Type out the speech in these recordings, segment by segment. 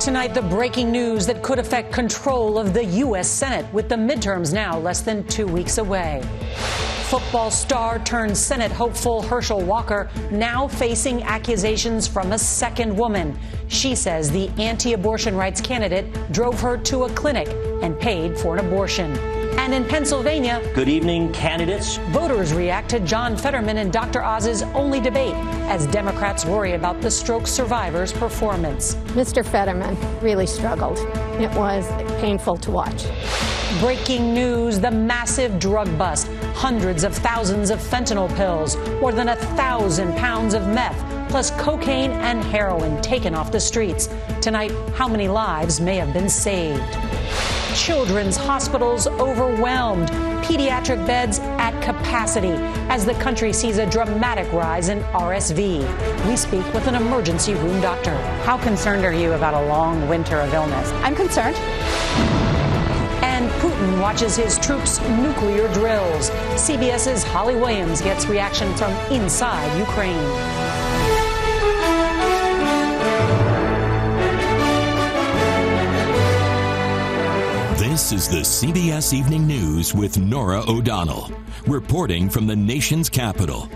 Tonight, the breaking news that could affect control of the U.S. Senate with the midterms now less than two weeks away. Football star turned Senate hopeful Herschel Walker now facing accusations from a second woman. She says the anti abortion rights candidate drove her to a clinic and paid for an abortion. And in Pennsylvania, good evening, candidates. Voters react to John Fetterman and Dr. Oz's only debate as Democrats worry about the stroke survivor's performance. Mr. Fetterman really struggled. It was painful to watch. Breaking news the massive drug bust. Hundreds of thousands of fentanyl pills, more than a thousand pounds of meth, plus cocaine and heroin taken off the streets. Tonight, how many lives may have been saved? Children's hospitals overwhelmed, pediatric beds at capacity as the country sees a dramatic rise in RSV. We speak with an emergency room doctor. How concerned are you about a long winter of illness? I'm concerned. And Putin watches his troops' nuclear drills. CBS's Holly Williams gets reaction from inside Ukraine. This is the CBS Evening News with Norah O'Donnell, reporting from the nation's capital.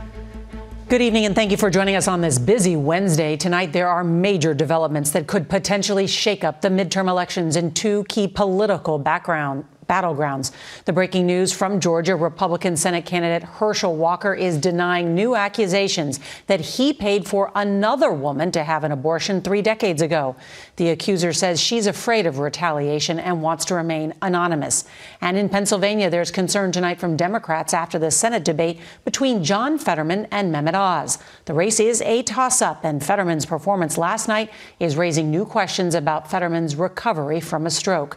Good evening, and thank you for joining us on this busy Wednesday. Tonight, there are major developments that could potentially shake up the midterm elections in two key political background battlegrounds. The breaking news from Georgia Republican Senate candidate Herschel Walker is denying new accusations that he paid for another woman to have an abortion three decades ago. The accuser says she's afraid of retaliation and wants to remain anonymous. And in Pennsylvania, there's concern tonight from Democrats after the Senate debate between John Fetterman and Mehmet Oz. The race is a toss up, and Fetterman's performance last night is raising new questions about Fetterman's recovery from a stroke.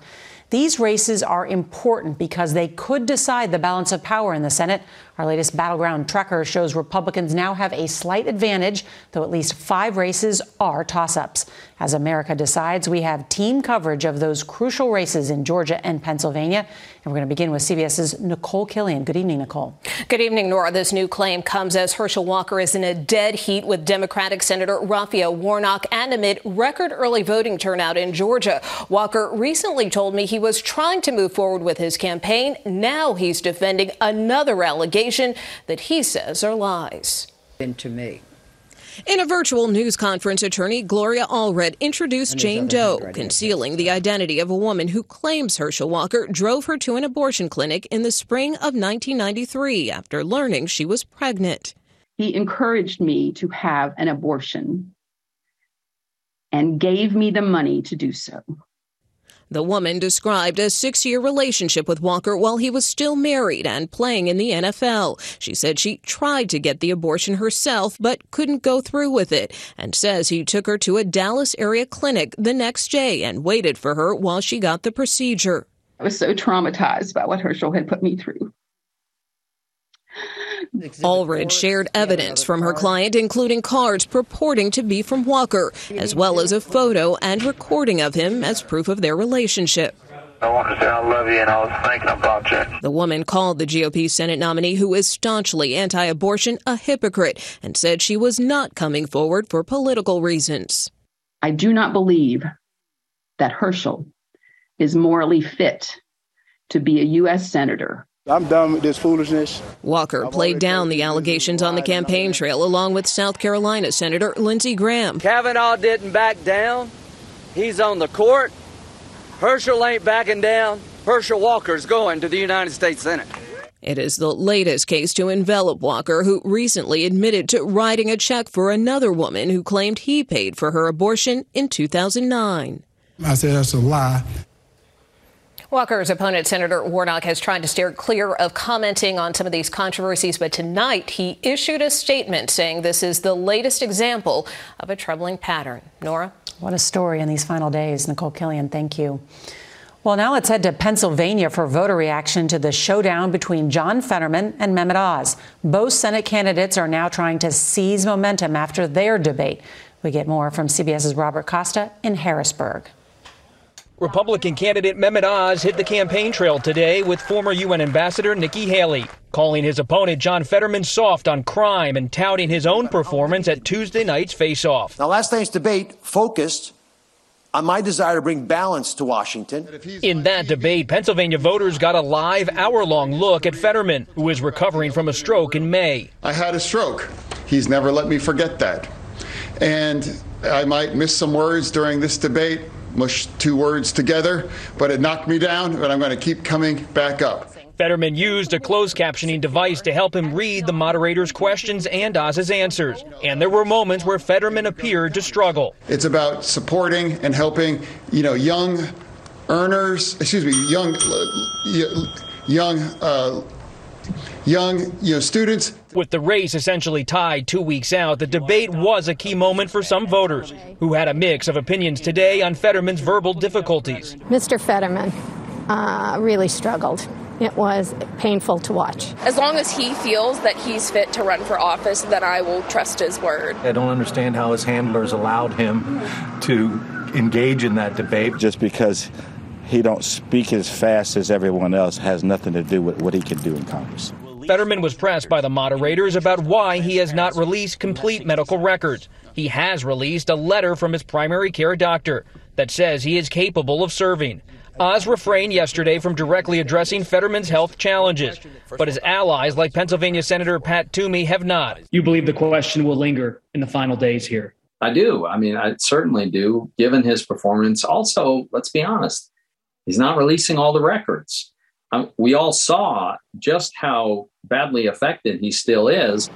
These races are important because they could decide the balance of power in the Senate. Our latest battleground tracker shows Republicans now have a slight advantage, though at least five races are toss ups. As America decides, we have team coverage of those crucial races in Georgia and Pennsylvania. And we're going to begin with CBS's Nikole Killion. Good evening, Nikole. Good evening, Norah. This new claim comes as Herschel Walker is in a dead heat with Democratic Senator Raphael Warnock and amid record early voting turnout in Georgia. Walker recently told me he was trying to move forward with his campaign. Now he's defending another allegation that he says are lies. Into me. In a virtual news conference, attorney Gloria Allred introduced Jane Doe, concealing the identity of a woman who claims Herschel Walker drove her to an abortion clinic in the spring of 1993 after learning she was pregnant. He encouraged me to have an abortion and gave me the money to do so. The woman described a six year relationship with Walker while he was still married and playing in the NFL. She said she tried to get the abortion herself, but couldn't go through with it, and says he took her to a Dallas area clinic the next day and waited for her while she got the procedure. I was so traumatized by what Herschel had put me through. Allred shared evidence from her client, including cards purporting to be from Walker, as well as a photo and recording of him as proof of their relationship. I want to say I love you and I was thinking about you. The woman called the GOP Senate nominee, who is staunchly anti abortion, a hypocrite and said she was not coming forward for political reasons. I do not believe that Herschel is morally fit to be a U.S. Senator I'm done with this foolishness. Walker played down the allegations on the campaign trail along with South Carolina Senator Lindsey Graham. Kavanaugh didn't back down. He's on the court. Herschel ain't backing down. Herschel Walker's going to the United States Senate. It is the latest case to envelop Walker, who recently admitted to writing a check for another woman who claimed he paid for her abortion in 2009. I said that's a lie. Walker's opponent, Senator Warnock, has tried to steer clear of commenting on some of these controversies, but tonight he issued a statement saying this is the latest example of a troubling pattern. Norah? What a story in these final days. Nikole Killion, thank you. Well, now let's head to Pennsylvania for voter reaction to the showdown between John Fetterman and Mehmet Oz. Both Senate candidates are now trying to seize momentum after their debate. We get more from CBS's Robert Costa in Harrisburg. Republican candidate Mehmet Oz hit the campaign trail today with former UN Ambassador Nikki Haley, calling his opponent John Fetterman soft on crime and touting his own performance at Tuesday night's face-off. Now, last night's debate focused on my desire to bring balance to Washington. In that debate, Pennsylvania voters got a live hour-long look at Fetterman, who is recovering from a stroke in May. I had a stroke. He's never let me forget that. And I might miss some words during this debate mush two words together, but it knocked me down, but I'm going to keep coming back up. Fetterman used a closed captioning device to help him read the moderator's questions and Oz's answers. And there were moments where Fetterman appeared to struggle. It's about supporting and helping, you know, young earners, excuse me, young, young, uh, young, you know, students. With the race essentially tied two weeks out, the debate was a key moment for some voters who had a mix of opinions today on Fetterman's verbal difficulties. Mr. Fetterman uh, really struggled. It was painful to watch. As long as he feels that he's fit to run for office, then I will trust his word. I don't understand how his handlers allowed him to engage in that debate. Just because he don't speak as fast as everyone else has nothing to do with what he can do in Congress. Fetterman was pressed by the moderators about why he has not released complete medical records. He has released a letter from his primary care doctor that says he is capable of serving. Oz refrained yesterday from directly addressing Fetterman's health challenges, but his allies, like Pennsylvania Senator Pat Toomey, have not. You believe the question will linger in the final days here? I do. I mean, I certainly do, given his performance. Also, let's be honest, he's not releasing all the records. Um, we all saw just how badly affected he still is.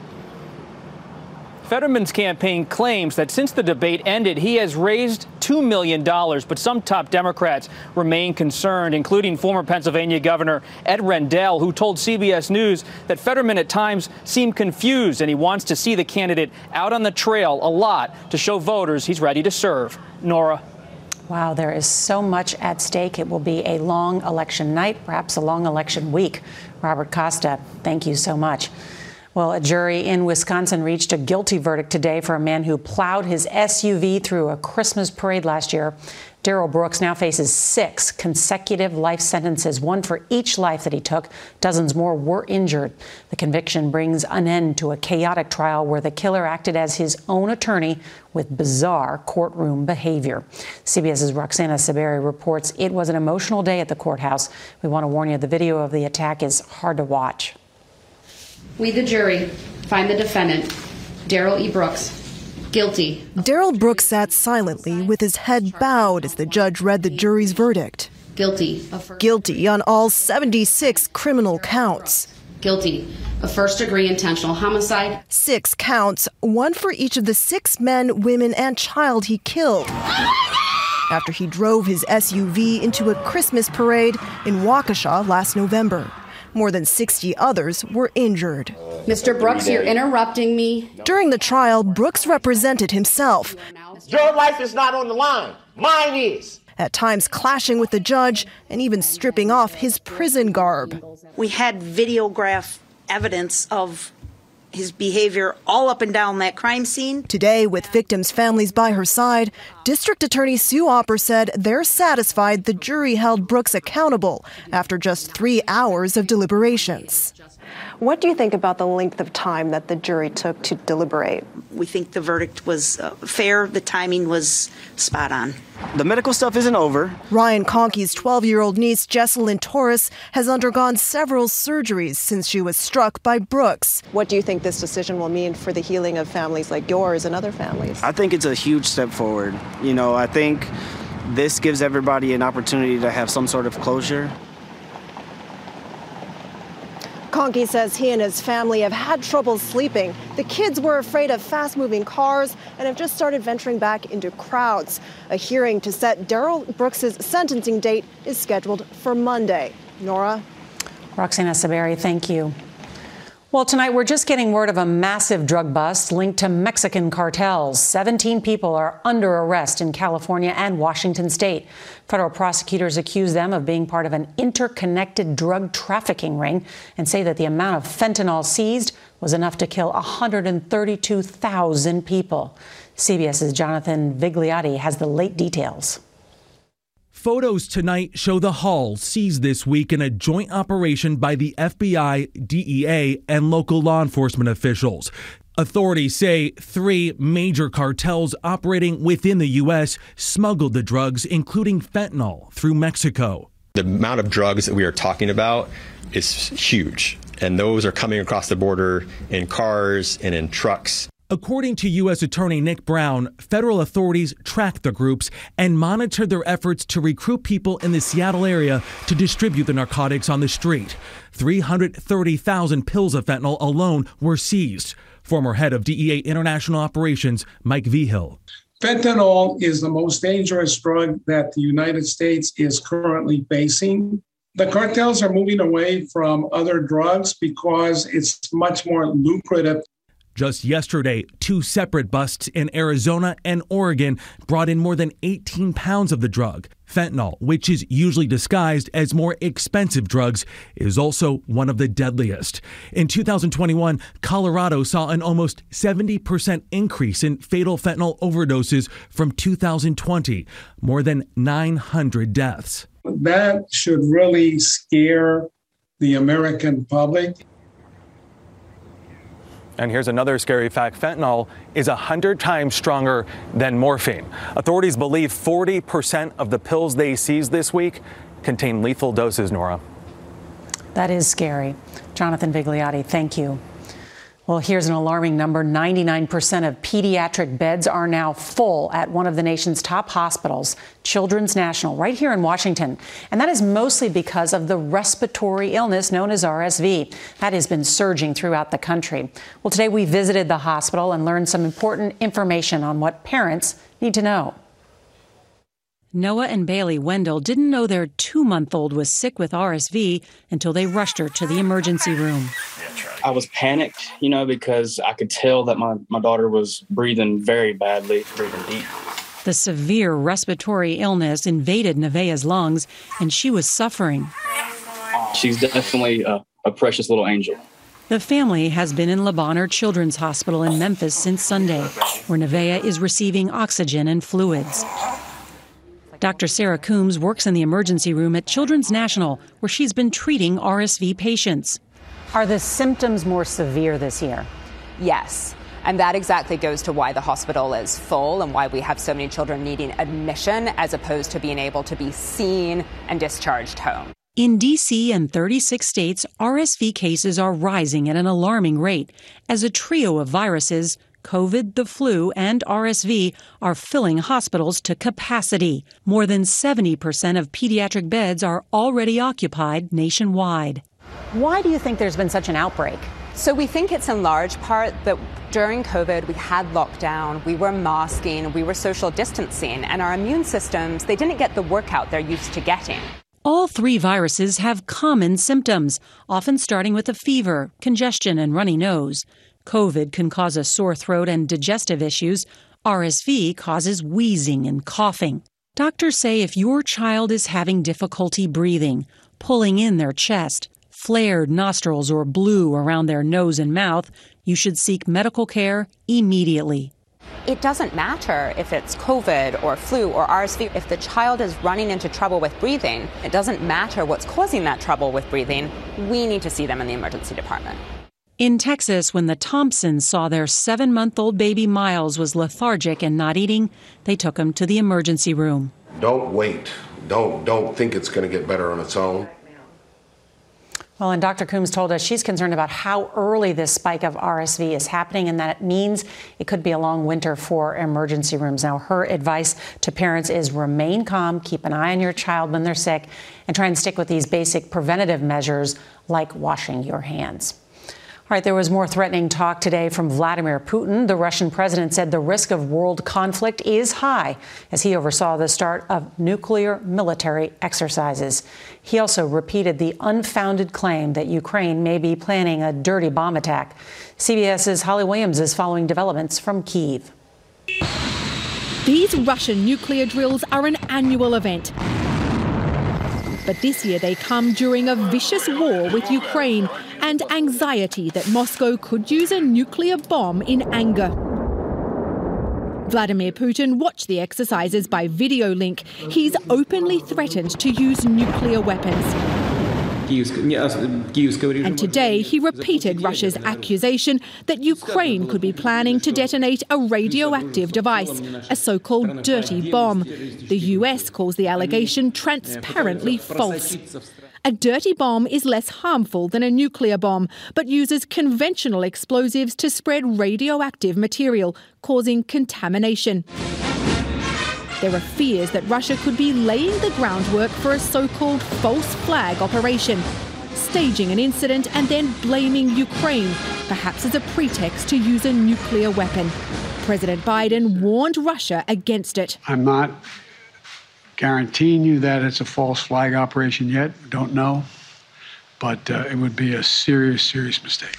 Fetterman's campaign claims that since the debate ended, he has raised $2 million, but some top Democrats remain concerned, including former Pennsylvania Governor Ed Rendell, who told CBS News that Fetterman at times seemed confused and he wants to see the candidate out on the trail a lot to show voters he's ready to serve. Norah. Wow, there is so much at stake. It will be a long election night, perhaps a long election week. Robert Costa, thank you so much. Well, a jury in Wisconsin reached a guilty verdict today for a man who plowed his SUV through a Christmas parade last year. Darrell Brooks now faces six consecutive life sentences, one for each life that he took. Dozens more were injured. The conviction brings an end to a chaotic trial where the killer acted as his own attorney with bizarre courtroom behavior. CBS's Roxana Saberi reports it was an emotional day at the courthouse. We want to warn you the video of the attack is hard to watch. We, the jury, find the defendant, Darrell E. Brooks, guilty. Darrell Brooks sat silently with his head bowed as the judge read the jury's verdict. Guilty. Guilty on all 76 criminal counts. Guilty of first degree intentional homicide. Six counts, one for each of the six men, women, and child he killed. after he drove his SUV into a Christmas parade in Waukesha last November. More than 60 others were injured. Mr. Brooks, you're interrupting me. During the trial, Brooks represented himself. Your life is not on the line. Mine is. At times clashing with the judge and even stripping off his prison garb. We had videograph evidence of his behavior all up and down that crime scene. Today, with victims' families by her side, District Attorney Sue Opper said they're satisfied the jury held Brooks accountable after just three hours of deliberations. What do you think about the length of time that the jury took to deliberate? We think the verdict was uh, fair, the timing was spot on. The medical stuff isn't over. Ryan Conkey's 12 year old niece, Jesselyn Torres, has undergone several surgeries since she was struck by Brooks. What do you think this decision will mean for the healing of families like yours and other families? I think it's a huge step forward. You know, I think this gives everybody an opportunity to have some sort of closure. Conkey says he and his family have had trouble sleeping. The kids were afraid of fast moving cars and have just started venturing back into crowds. A hearing to set Darrell Brooks's sentencing date is scheduled for Monday. Norah? Roxana Saberi, thank you. Well, tonight we're just getting word of a massive drug bust linked to Mexican cartels. 17 people are under arrest in California and Washington state. Federal prosecutors accuse them of being part of an interconnected drug trafficking ring and say that the amount of fentanyl seized was enough to kill 132,000 people. CBS's Jonathan Vigliotti has the late details. Photos tonight show the haul seized this week in a joint operation by the FBI, DEA, and local law enforcement officials. Authorities say three major cartels operating within the U.S. smuggled the drugs, including fentanyl, through Mexico. The amount of drugs that we are talking about is huge, and those are coming across the border in cars and in trucks. According to U.S. Attorney Nick Brown, federal authorities track the groups and monitor their efforts to recruit people in the Seattle area to distribute the narcotics on the street. 330,000 pills of fentanyl alone were seized. Former head of DEA International Operations, Mike Vigil. Fentanyl is the most dangerous drug that the United States is currently facing. The cartels are moving away from other drugs because it's much more lucrative just yesterday, two separate busts in Arizona and Oregon brought in more than 18 pounds of the drug. Fentanyl, which is usually disguised as more expensive drugs, is also one of the deadliest. In 2021, Colorado saw an almost 70% increase in fatal fentanyl overdoses from 2020, more than 900 deaths. That should really scare the American public. And here's another scary fact fentanyl is 100 times stronger than morphine. Authorities believe 40% of the pills they seized this week contain lethal doses, Norah. That is scary. Jonathan Vigliotti, thank you. Well, here's an alarming number 99% of pediatric beds are now full at one of the nation's top hospitals, Children's National, right here in Washington. And that is mostly because of the respiratory illness known as RSV. That has been surging throughout the country. Well, today we visited the hospital and learned some important information on what parents need to know. Noah and Bailey Wendell didn't know their two month old was sick with RSV until they rushed her to the emergency room. I was panicked, you know, because I could tell that my, my daughter was breathing very badly, breathing deep. The severe respiratory illness invaded Nevaeh's lungs, and she was suffering. She's definitely a, a precious little angel. The family has been in Le Bonheur Children's Hospital in Memphis since Sunday, where Nevaeh is receiving oxygen and fluids. Dr. Sarah Combs works in the emergency room at Children's National, where she's been treating RSV patients. Are the symptoms more severe this year? Yes. And that exactly goes to why the hospital is full and why we have so many children needing admission as opposed to being able to be seen and discharged home. In D.C. and 36 states, RSV cases are rising at an alarming rate as a trio of viruses, COVID, the flu, and RSV, are filling hospitals to capacity. More than 70% of pediatric beds are already occupied nationwide. Why do you think there's been such an outbreak? So we think it's in large part that during COVID, we had lockdown, we were masking, we were social distancing, and our immune systems, they didn't get the workout they're used to getting. All three viruses have common symptoms, often starting with a fever, congestion, and runny nose. COVID can cause a sore throat and digestive issues. RSV causes wheezing and coughing. Doctors say if your child is having difficulty breathing, pulling in their chest, flared nostrils, or blue around their nose and mouth, you should seek medical care immediately. It doesn't matter if it's COVID or flu or RSV. If the child is running into trouble with breathing, it doesn't matter what's causing that trouble with breathing. We need to see them in the emergency department. In Texas, when the Thompsons saw their seven month old baby Miles was lethargic and not eating, they took him to the emergency room. Don't wait. Don't, don't think it's going to get better on its own. Well, and Dr. Combs told us she's concerned about how early this spike of RSV is happening and that it means it could be a long winter for emergency rooms. Now, her advice to parents is remain calm, keep an eye on your child when they're sick, and try and stick with these basic preventative measures like washing your hands. All right, there was more threatening talk today from Vladimir Putin. The Russian president said the risk of world conflict is high as he oversaw the start of nuclear military exercises. He also repeated the unfounded claim that Ukraine may be planning a dirty bomb attack. CBS's Holly Williams is following developments from Kiev. These Russian nuclear drills are an annual event. But this year they come during a vicious war with Ukraine and anxiety that Moscow could use a nuclear bomb in anger. Vladimir Putin watched the exercises by video link. He's openly threatened to use nuclear weapons. And today he repeated Russia's accusation that Ukraine could be planning to detonate a radioactive device, a so called dirty bomb. The US calls the allegation transparently false. A dirty bomb is less harmful than a nuclear bomb, but uses conventional explosives to spread radioactive material, causing contamination. There are fears that Russia could be laying the groundwork for a so called false flag operation, staging an incident and then blaming Ukraine, perhaps as a pretext to use a nuclear weapon. President Biden warned Russia against it. I'm not guaranteeing you that it's a false flag operation yet. Don't know. But uh, it would be a serious, serious mistake.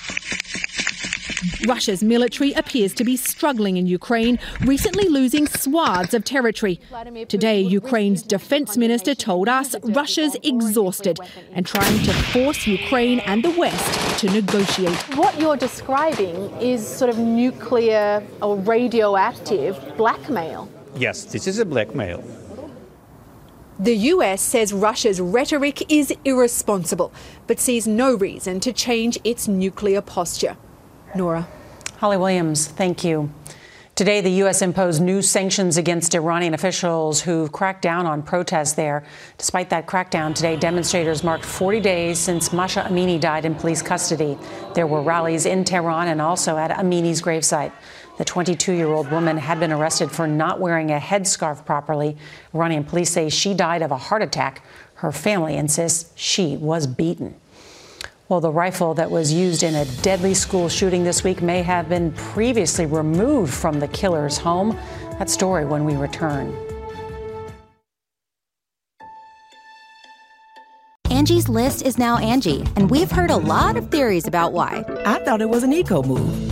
Russia's military appears to be struggling in Ukraine, recently losing swaths of territory. Today, Ukraine's defense minister told us Russia's exhausted and trying to force Ukraine and the West to negotiate. What you're describing is sort of nuclear or radioactive blackmail. Yes, this is a blackmail. The US says Russia's rhetoric is irresponsible, but sees no reason to change its nuclear posture. Norah. Holly Williams, thank you. Today, the U.S. imposed new sanctions against Iranian officials who've cracked down on protests there. Despite that crackdown, today demonstrators marked 40 days since Mahsa Amini died in police custody. There were rallies in Tehran and also at Amini's gravesite. The 22 year old woman had been arrested for not wearing a headscarf properly. Iranian police say she died of a heart attack. Her family insists she was beaten. Well, the rifle that was used in a deadly school shooting this week may have been previously removed from the killer's home. That story when we return. Angie's list is now Angi, and we've heard a lot of theories about why. I thought it was an eco move.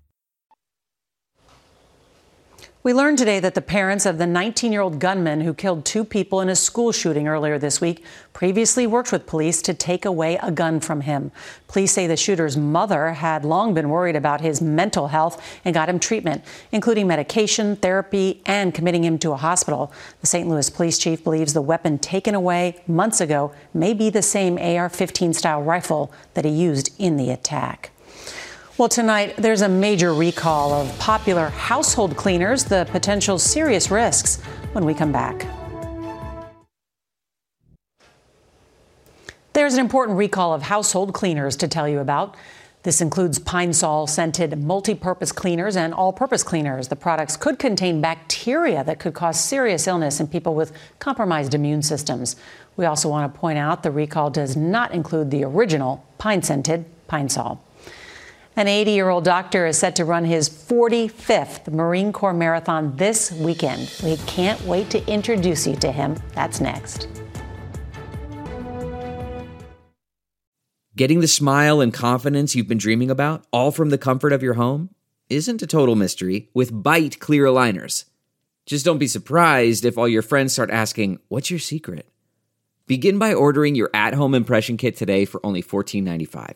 We learned today that the parents of the 19 year old gunman who killed two people in a school shooting earlier this week previously worked with police to take away a gun from him. Police say the shooter's mother had long been worried about his mental health and got him treatment, including medication, therapy, and committing him to a hospital. The St. Louis police chief believes the weapon taken away months ago may be the same AR 15 style rifle that he used in the attack. Well, tonight, there's a major recall of popular household cleaners, the potential serious risks when we come back. There's an important recall of household cleaners to tell you about. This includes Pine Sol scented multi purpose cleaners and all purpose cleaners. The products could contain bacteria that could cause serious illness in people with compromised immune systems. We also want to point out the recall does not include the original pine scented Pine Sol. An 80 year old doctor is set to run his 45th Marine Corps Marathon this weekend. We can't wait to introduce you to him. That's next. Getting the smile and confidence you've been dreaming about, all from the comfort of your home, isn't a total mystery with Byte clear aligners. Just don't be surprised if all your friends start asking, What's your secret? Begin by ordering your at home impression kit today for only $14.95.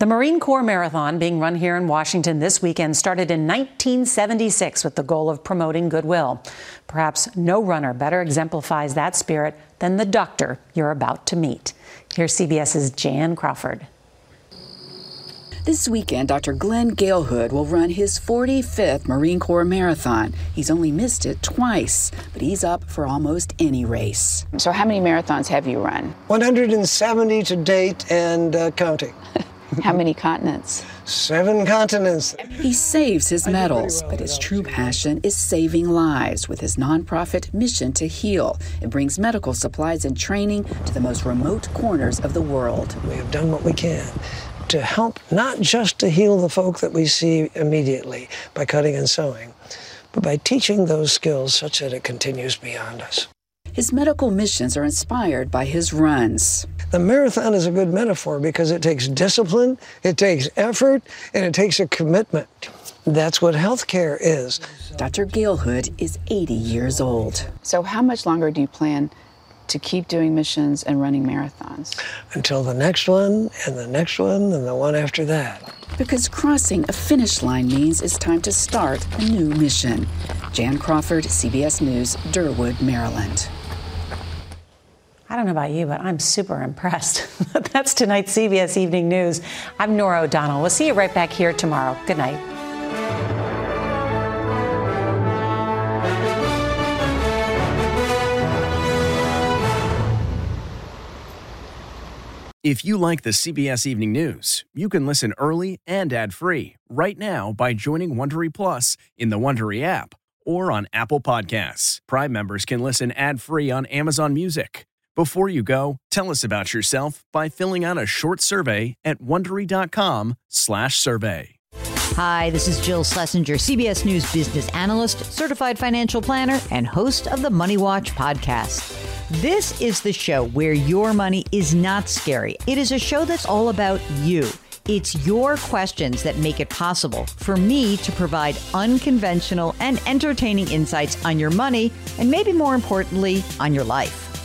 The Marine Corps Marathon, being run here in Washington this weekend, started in 1976 with the goal of promoting goodwill. Perhaps no runner better exemplifies that spirit than the doctor you're about to meet. Here's CBS's Jan Crawford. This weekend, Dr. Glenn Geelhoed will run his 45th Marine Corps Marathon. He's only missed it twice, but he's up for almost any race. So, how many marathons have you run? 170 to date and uh, counting. How many continents? Seven continents. He saves his medals, but his true passion is saving lives with his nonprofit Mission to Heal. It brings medical supplies and training to the most remote corners of the world. We have done what we can to help not just to heal the folk that we see immediately by cutting and sewing, but by teaching those skills such that it continues beyond us. His medical missions are inspired by his runs. The marathon is a good metaphor because it takes discipline, it takes effort, and it takes a commitment. That's what healthcare is. Dr. Geelhoed is 80 years old. So, how much longer do you plan to keep doing missions and running marathons? Until the next one, and the next one, and the one after that. Because crossing a finish line means it's time to start a new mission. Jan Crawford, CBS News, Derwood, Maryland. I don't know about you, but I'm super impressed. That's tonight's CBS Evening News. I'm Norah O'Donnell. We'll see you right back here tomorrow. Good night. If you like the CBS Evening News, you can listen early and ad-free right now by joining Wondery Plus in the Wondery app or on Apple Podcasts. Prime members can listen ad-free on Amazon Music. Before you go, tell us about yourself by filling out a short survey at wondery.com/survey. Hi, this is Jill Schlesinger, CBS News business analyst, certified financial planner, and host of the Money Watch podcast. This is the show where your money is not scary. It is a show that's all about you. It's your questions that make it possible for me to provide unconventional and entertaining insights on your money and maybe more importantly, on your life.